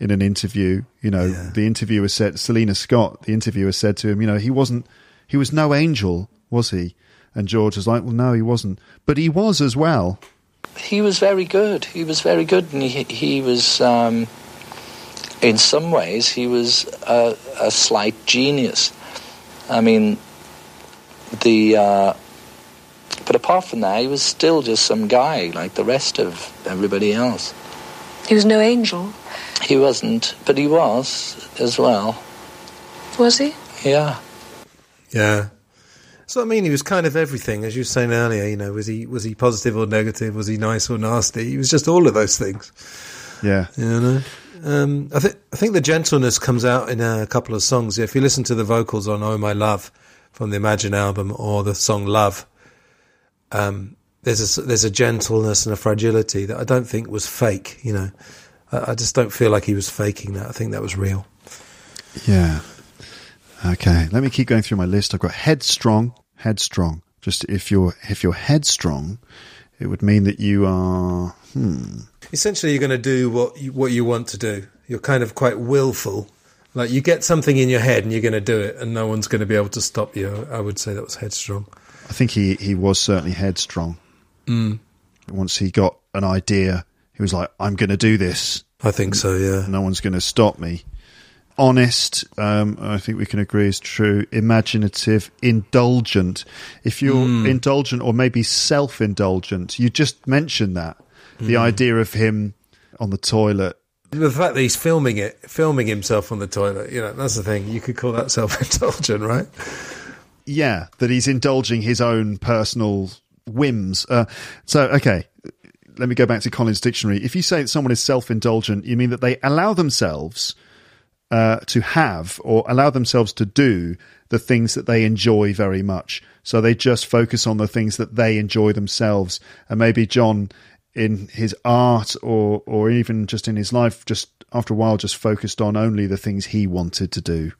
in an interview, you know, the interviewer said, Selina Scott, the interviewer said to him, you know, he wasn't, he was no angel, was he? And George was like, well, no, he wasn't, but he was as well. He was very good. He was very good, and he he was. Um, in some ways, he was a, a slight genius. I mean, the. Uh, but apart from that, he was still just some guy like the rest of everybody else. He was no angel, He wasn't, but he was as well. was he? Yeah. Yeah. So I mean, he was kind of everything, as you were saying earlier. You know, was he was he positive or negative? Was he nice or nasty? He was just all of those things. Yeah. You know. Um, I think I think the gentleness comes out in a couple of songs. If you listen to the vocals on "Oh My Love" from the Imagine album or the song "Love," um, there's a there's a gentleness and a fragility that I don't think was fake. You know, I, I just don't feel like he was faking that. I think that was real. Yeah. Okay. Let me keep going through my list. I've got headstrong, headstrong. Just if you're if you're headstrong, it would mean that you are. Hmm. Essentially, you're going to do what you, what you want to do. You're kind of quite willful. Like you get something in your head and you're going to do it, and no one's going to be able to stop you. I would say that was headstrong. I think he he was certainly headstrong. Mm. Once he got an idea, he was like, "I'm going to do this." I think so. Yeah. No one's going to stop me. Honest, um, I think we can agree is true. Imaginative, indulgent. If you're Mm. indulgent or maybe self-indulgent, you just mentioned that. The Mm. idea of him on the toilet The fact that he's filming it, filming himself on the toilet, you know, that's the thing. You could call that self-indulgent, right? yeah, that he's indulging his own personal whims. Uh, so, okay, let me go back to Collins Dictionary. If you say that someone is self indulgent, you mean that they allow themselves uh, to have or allow themselves to do the things that they enjoy very much. So they just focus on the things that they enjoy themselves. And maybe John, in his art or or even just in his life, just after a while, just focused on only the things he wanted to do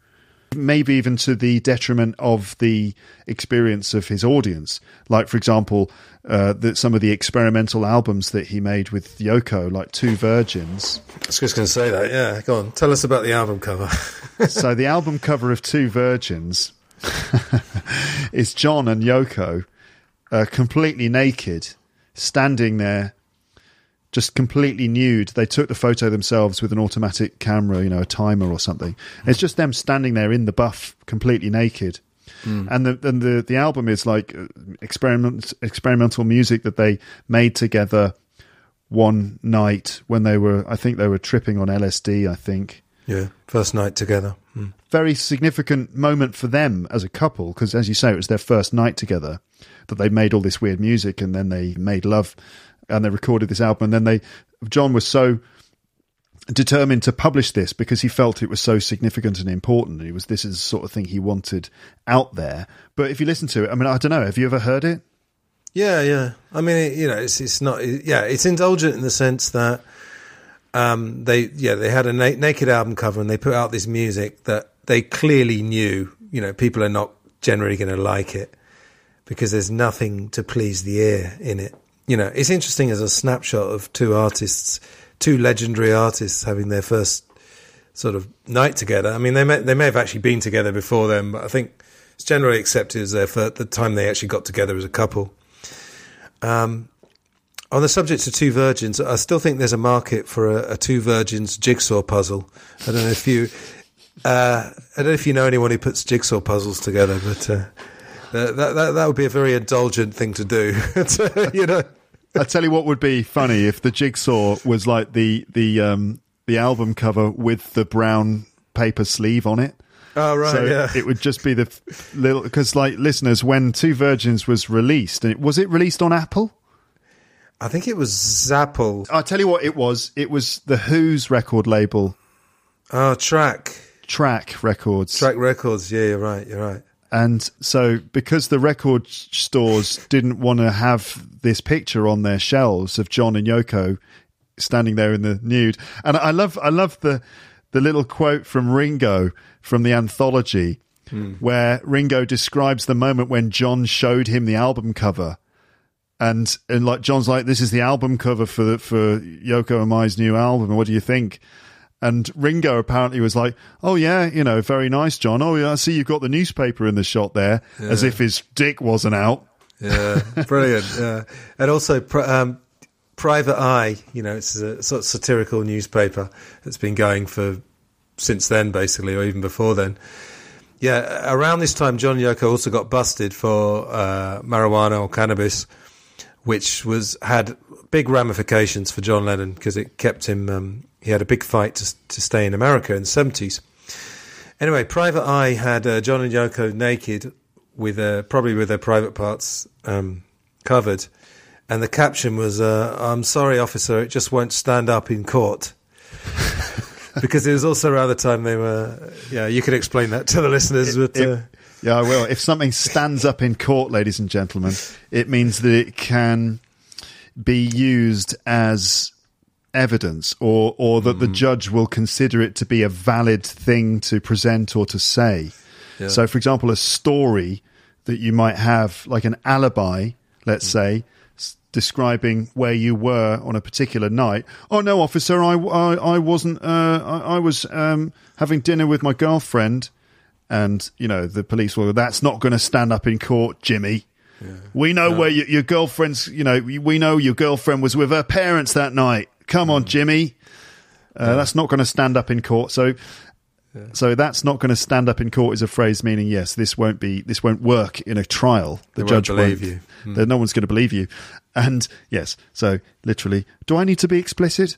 maybe even to the detriment of the experience of his audience. Like, for example, uh, that some of the experimental albums that he made with Yoko, like Two Virgins. I was just going to say that. Yeah, go on. Tell us about the album cover. so the album cover of Two Virgins is John and Yoko uh, completely naked, standing there, just completely nude. They took the photo themselves with an automatic camera, you know, a timer or something. It's just them standing there in the buff, completely naked. Mm. And the and the the album is like uh, experiment experimental music that they made together one night when they were I think they were tripping on LSD, I think yeah, first night together. Mm. Very significant moment for them as a couple because, as you say, it was their first night together that they made all this weird music and then they made love and they recorded this album. And then they, John was so determined to publish this because he felt it was so significant and important. It was this is the sort of thing he wanted out there. But if you listen to it, I mean, I don't know. Have you ever heard it? Yeah, yeah. I mean, it, you know, it's it's not. Yeah, it's indulgent in the sense that um, they yeah they had a na- naked album cover and they put out this music that they clearly knew. You know, people are not generally going to like it because there's nothing to please the ear in it. You know, it's interesting as a snapshot of two artists, two legendary artists having their first sort of night together. I mean, they may they may have actually been together before then, but I think it's generally accepted as their first, the time they actually got together as a couple. Um, on the subject of two virgins, I still think there's a market for a, a two virgins jigsaw puzzle. I don't know if you, uh, I don't know if you know anyone who puts jigsaw puzzles together, but uh, that, that that would be a very indulgent thing to do. you know, I tell you what would be funny if the jigsaw was like the the um the album cover with the brown paper sleeve on it. Oh right, so yeah. it would just be the little because, like, listeners, when Two Virgins was released, and it, was it released on Apple? I think it was Zapple. I'll tell you what it was. It was the Who's record label, Oh, track. Track Records. Track Records. Yeah, you're right. You're right. And so, because the record stores didn't want to have this picture on their shelves of John and Yoko standing there in the nude, and I love, I love the the little quote from Ringo from the anthology, hmm. where Ringo describes the moment when John showed him the album cover, and and like John's like, "This is the album cover for for Yoko and Mai's new album. What do you think?" And Ringo apparently was like, "Oh yeah, you know, very nice, John. Oh yeah, I see you've got the newspaper in the shot there, as if his dick wasn't out." Yeah, brilliant. Yeah, and also um, Private Eye. You know, it's a sort of satirical newspaper that's been going for since then, basically, or even before then. Yeah, around this time, John Yoko also got busted for uh, marijuana or cannabis, which was had big ramifications for John Lennon because it kept him. Um, he had a big fight to to stay in America in the seventies. Anyway, Private Eye had uh, John and Yoko naked, with uh, probably with their private parts um, covered, and the caption was, uh, "I'm sorry, officer, it just won't stand up in court." because it was also around the time they were. Yeah, you could explain that to the listeners, but. It- uh, yeah, I will. If something stands up in court, ladies and gentlemen, it means that it can be used as evidence or or that the judge will consider it to be a valid thing to present or to say. Yeah. So for example, a story that you might have like an alibi, let's say, s- describing where you were on a particular night. Oh no, officer, I I, I wasn't uh, I, I was um, having dinner with my girlfriend and you know the police will that's not going to stand up in court jimmy. We know where your, your girlfriend's you know we know your girlfriend was with her parents that night. Come on jimmy. Uh, that's not going to stand up in court. So so that's not going to stand up in court is a phrase meaning yes this won't be this won't work in a trial. The They won't judge believe won't you. There- no one's going to believe you. And yes so literally do i need to be explicit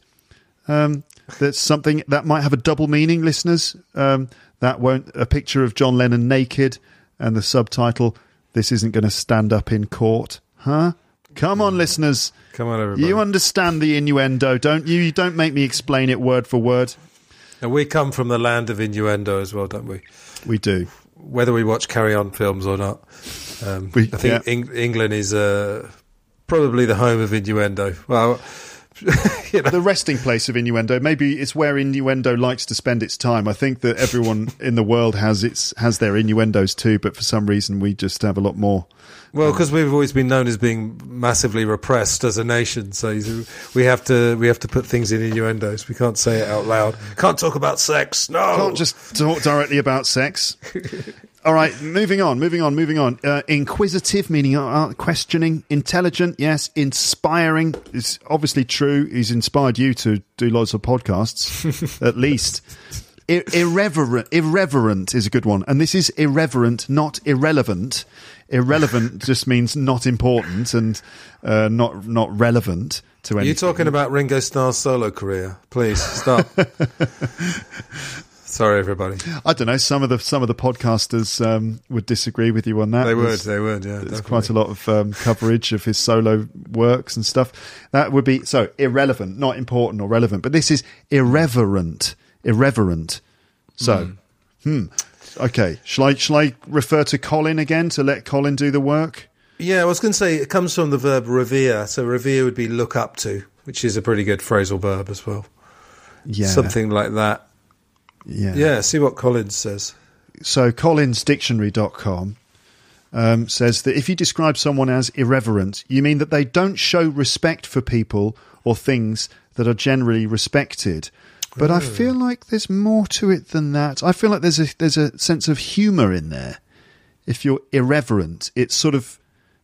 um, that's something that might have a double meaning, listeners. Um, that won't a picture of John Lennon naked and the subtitle "This isn't going to stand up in court," huh? Come on, listeners. Come on, everybody. You understand the innuendo, don't you? You don't make me explain it word for word. And we come from the land of innuendo as well, don't we? We do. Whether we watch Carry On films or not. Um, We- I think yeah. Eng- England is uh, probably the home of innuendo. Well, you know, The resting place of innuendo. Maybe it's where innuendo likes to spend its time. I think that everyone in the world has its has their innuendos too, but for some reason we just have a lot more. well, um, because we've always been known as being massively repressed as a nation, so we have to we have to put things in innuendos. We can't say it out loud. Can't talk about sex. No, Can't just talk directly about sex. All right, moving on, moving on, moving on. Uh, inquisitive, meaning uh, uh, questioning. Intelligent, yes. Inspiring is obviously true. He's inspired you to do lots of podcasts, at least. Ir- irreverent, irreverent is a good one, and this is irreverent, not irrelevant. Irrelevant just means not important and uh, not not relevant to Are anything. You're talking about Ringo Starr's solo career? Please stop. Sorry, everybody. I don't know. Some of the some of the podcasters um, would disagree with you on that. They would. They would. Yeah, There's definitely. quite a lot of um, coverage of his solo works and stuff. That would be so irrelevant, not important or relevant. But this is irreverent, irreverent. So, hmm. Okay. Shall I shall I refer to Colin again to let Colin do the work? Yeah, I was going to say it comes from the verb revere. So revere would be look up to, which is a pretty good phrasal verb as well. Yeah. Something like that. Yeah. Yeah, see what Collins says. So CollinsDictionary.com um, says that if you describe someone as irreverent, you mean that they don't show respect for people or things that are generally respected. But I feel like there's more to it than that. I feel like there's a there's a sense of humour in there. If you're irreverent, it sort of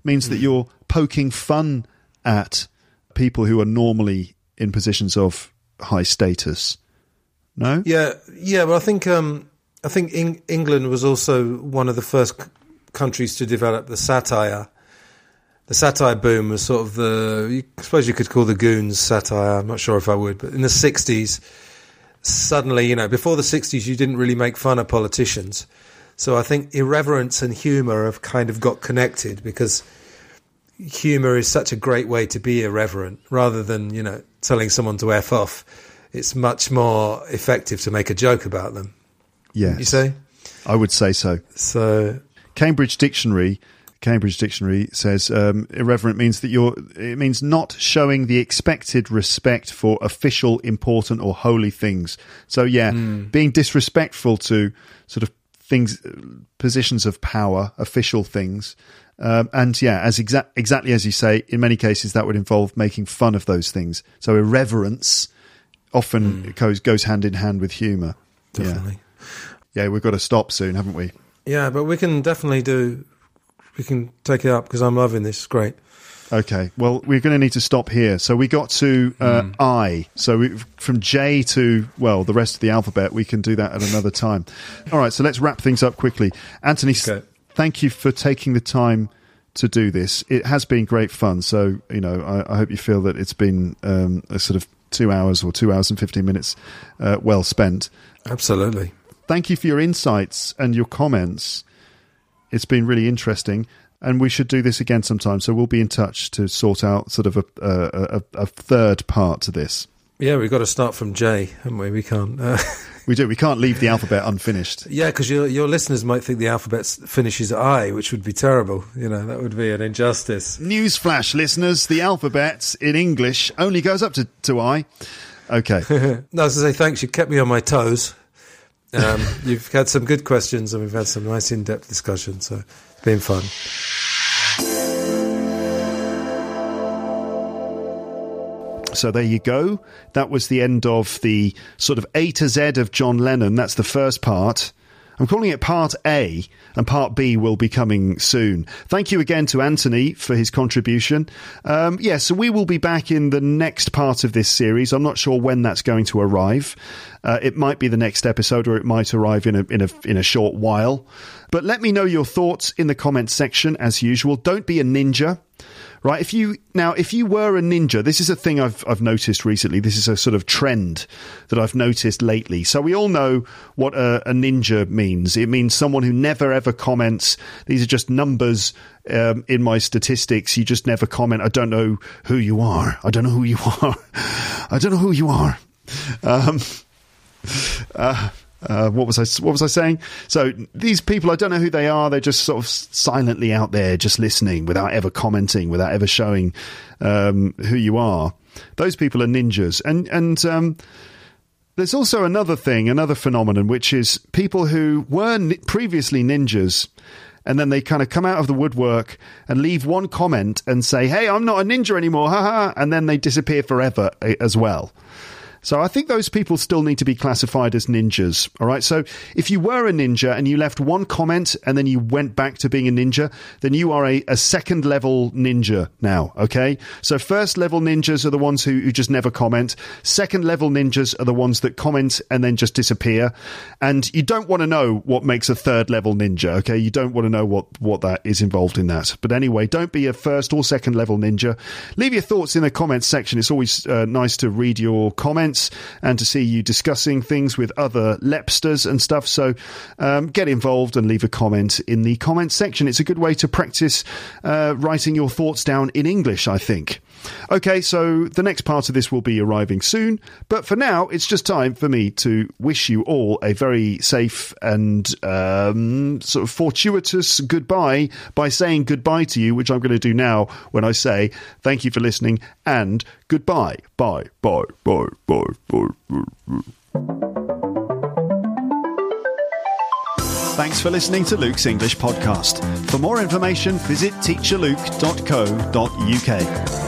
means that you're poking fun at people who are normally in positions of high status. No? Yeah, yeah, but I think um, I think Eng- England was also one of the first c- countries to develop the satire. The satire boom was sort of the, I suppose you could call the Goons satire. I'm not sure if I would, but in the '60s, suddenly, you know, before the 60s, you didn't really make fun of politicians. So I think irreverence and humour have kind of got connected because humour is such a great way to be irreverent rather than, you know, telling someone to F off. It's much more effective to make a joke about them. Yeah, You say? I would say so. So Cambridge Dictionary. Cambridge Dictionary says um, irreverent means that you're. It means not showing the expected respect for official, important, or holy things. So yeah, being disrespectful to sort of things, positions of power, official things, um, and yeah, as exa- exactly as you say, in many cases that would involve making fun of those things. So irreverence often goes goes hand in hand with humour. Definitely. Yeah. yeah, we've got to stop soon, haven't we? Yeah, but we can definitely do. We can take it up because I'm loving this. It's great. Okay. Well, we're going to need to stop here. So we got to uh, I. So we, from J to well, the rest of the alphabet. We can do that at another time. All right. So let's wrap things up quickly. Anthony, Okay. thank you for taking the time to do this. It has been great fun. So you know, I, I hope you feel that it's been um, a sort of two hours or two hours and fifteen minutes uh, well spent. Absolutely. Thank you for your insights and your comments. It's been really interesting, and we should do this again sometime. So we'll be in touch to sort out sort of a a, a, a third part to this. Yeah, we've got to start from J, haven't we? We can't. Uh, We do. We can't leave the alphabet unfinished. yeah, because your your listeners might think the alphabet finishes at I, which would be terrible. You know, that would be an injustice. Newsflash, listeners: the alphabet in English only goes up to to I. Okay. no, I to say thanks. You kept me on my toes. Um, you've had some good questions, and we've had some nice in-depth discussion. So it's been fun. So there you go. That was the end of the sort of A to Z of John Lennon. That's the first part. I'm calling it part A, and part B will be coming soon. Thank you again to Anthony for his contribution. Um, yeah, so we will be back in the next part of this series. I'm not sure when that's going to arrive. Uh, it might be the next episode, or it might arrive in a in a in a short while. But let me know your thoughts in the comments section as usual. Don't be a ninja right? If you now, if you were a ninja, this is a thing I've I've noticed recently. This is a sort of trend that I've noticed lately. So we all know what a, a ninja means. It means someone who never ever comments. These are just numbers um, in my statistics. You just never comment. I don't know who you are. I don't know who you are. I don't know who you are. Um, uh, uh, what was I? What was I saying? So these people, I don't know who they are. They're just sort of silently out there, just listening without ever commenting, without ever showing um, who you are. Those people are ninjas, and and um, there's also another thing, another phenomenon, which is people who were previously ninjas. And then they kind of come out of the woodwork and leave one comment and say, "Hey, I'm not a ninja anymore," haha, and then they disappear forever eh, as well. So I think those people still need to be classified as ninjas. All right. So if you were a ninja and you left one comment and then you went back to being a ninja, then you are a, a second level ninja now. Okay. So first level ninjas are the ones who, who just never comment. Second level ninjas are the ones that comment and then just disappear. And you don't want to know what makes a third level ninja. Okay. You don't want to know what, what that is involved in that. But anyway, don't be a first or second level ninja. Leave your thoughts in the comments section. It's always uh, nice to read your comments and to see you discussing things with other LEPsters and stuff. So um, get involved and leave a comment in the comments section. It's a good way to practice uh, writing your thoughts down in English, I think. Okay, so the next part of this will be arriving soon, but for now, it's just time for me to wish you all a very safe and um, sort of fortuitous goodbye by saying goodbye to you, which I'm going to do now when I say thank you for listening and goodbye. Bye, bye, bye, bye, bye. bye. Thanks for listening to Luke's English podcast. For more information, visit teacherluke.co.uk.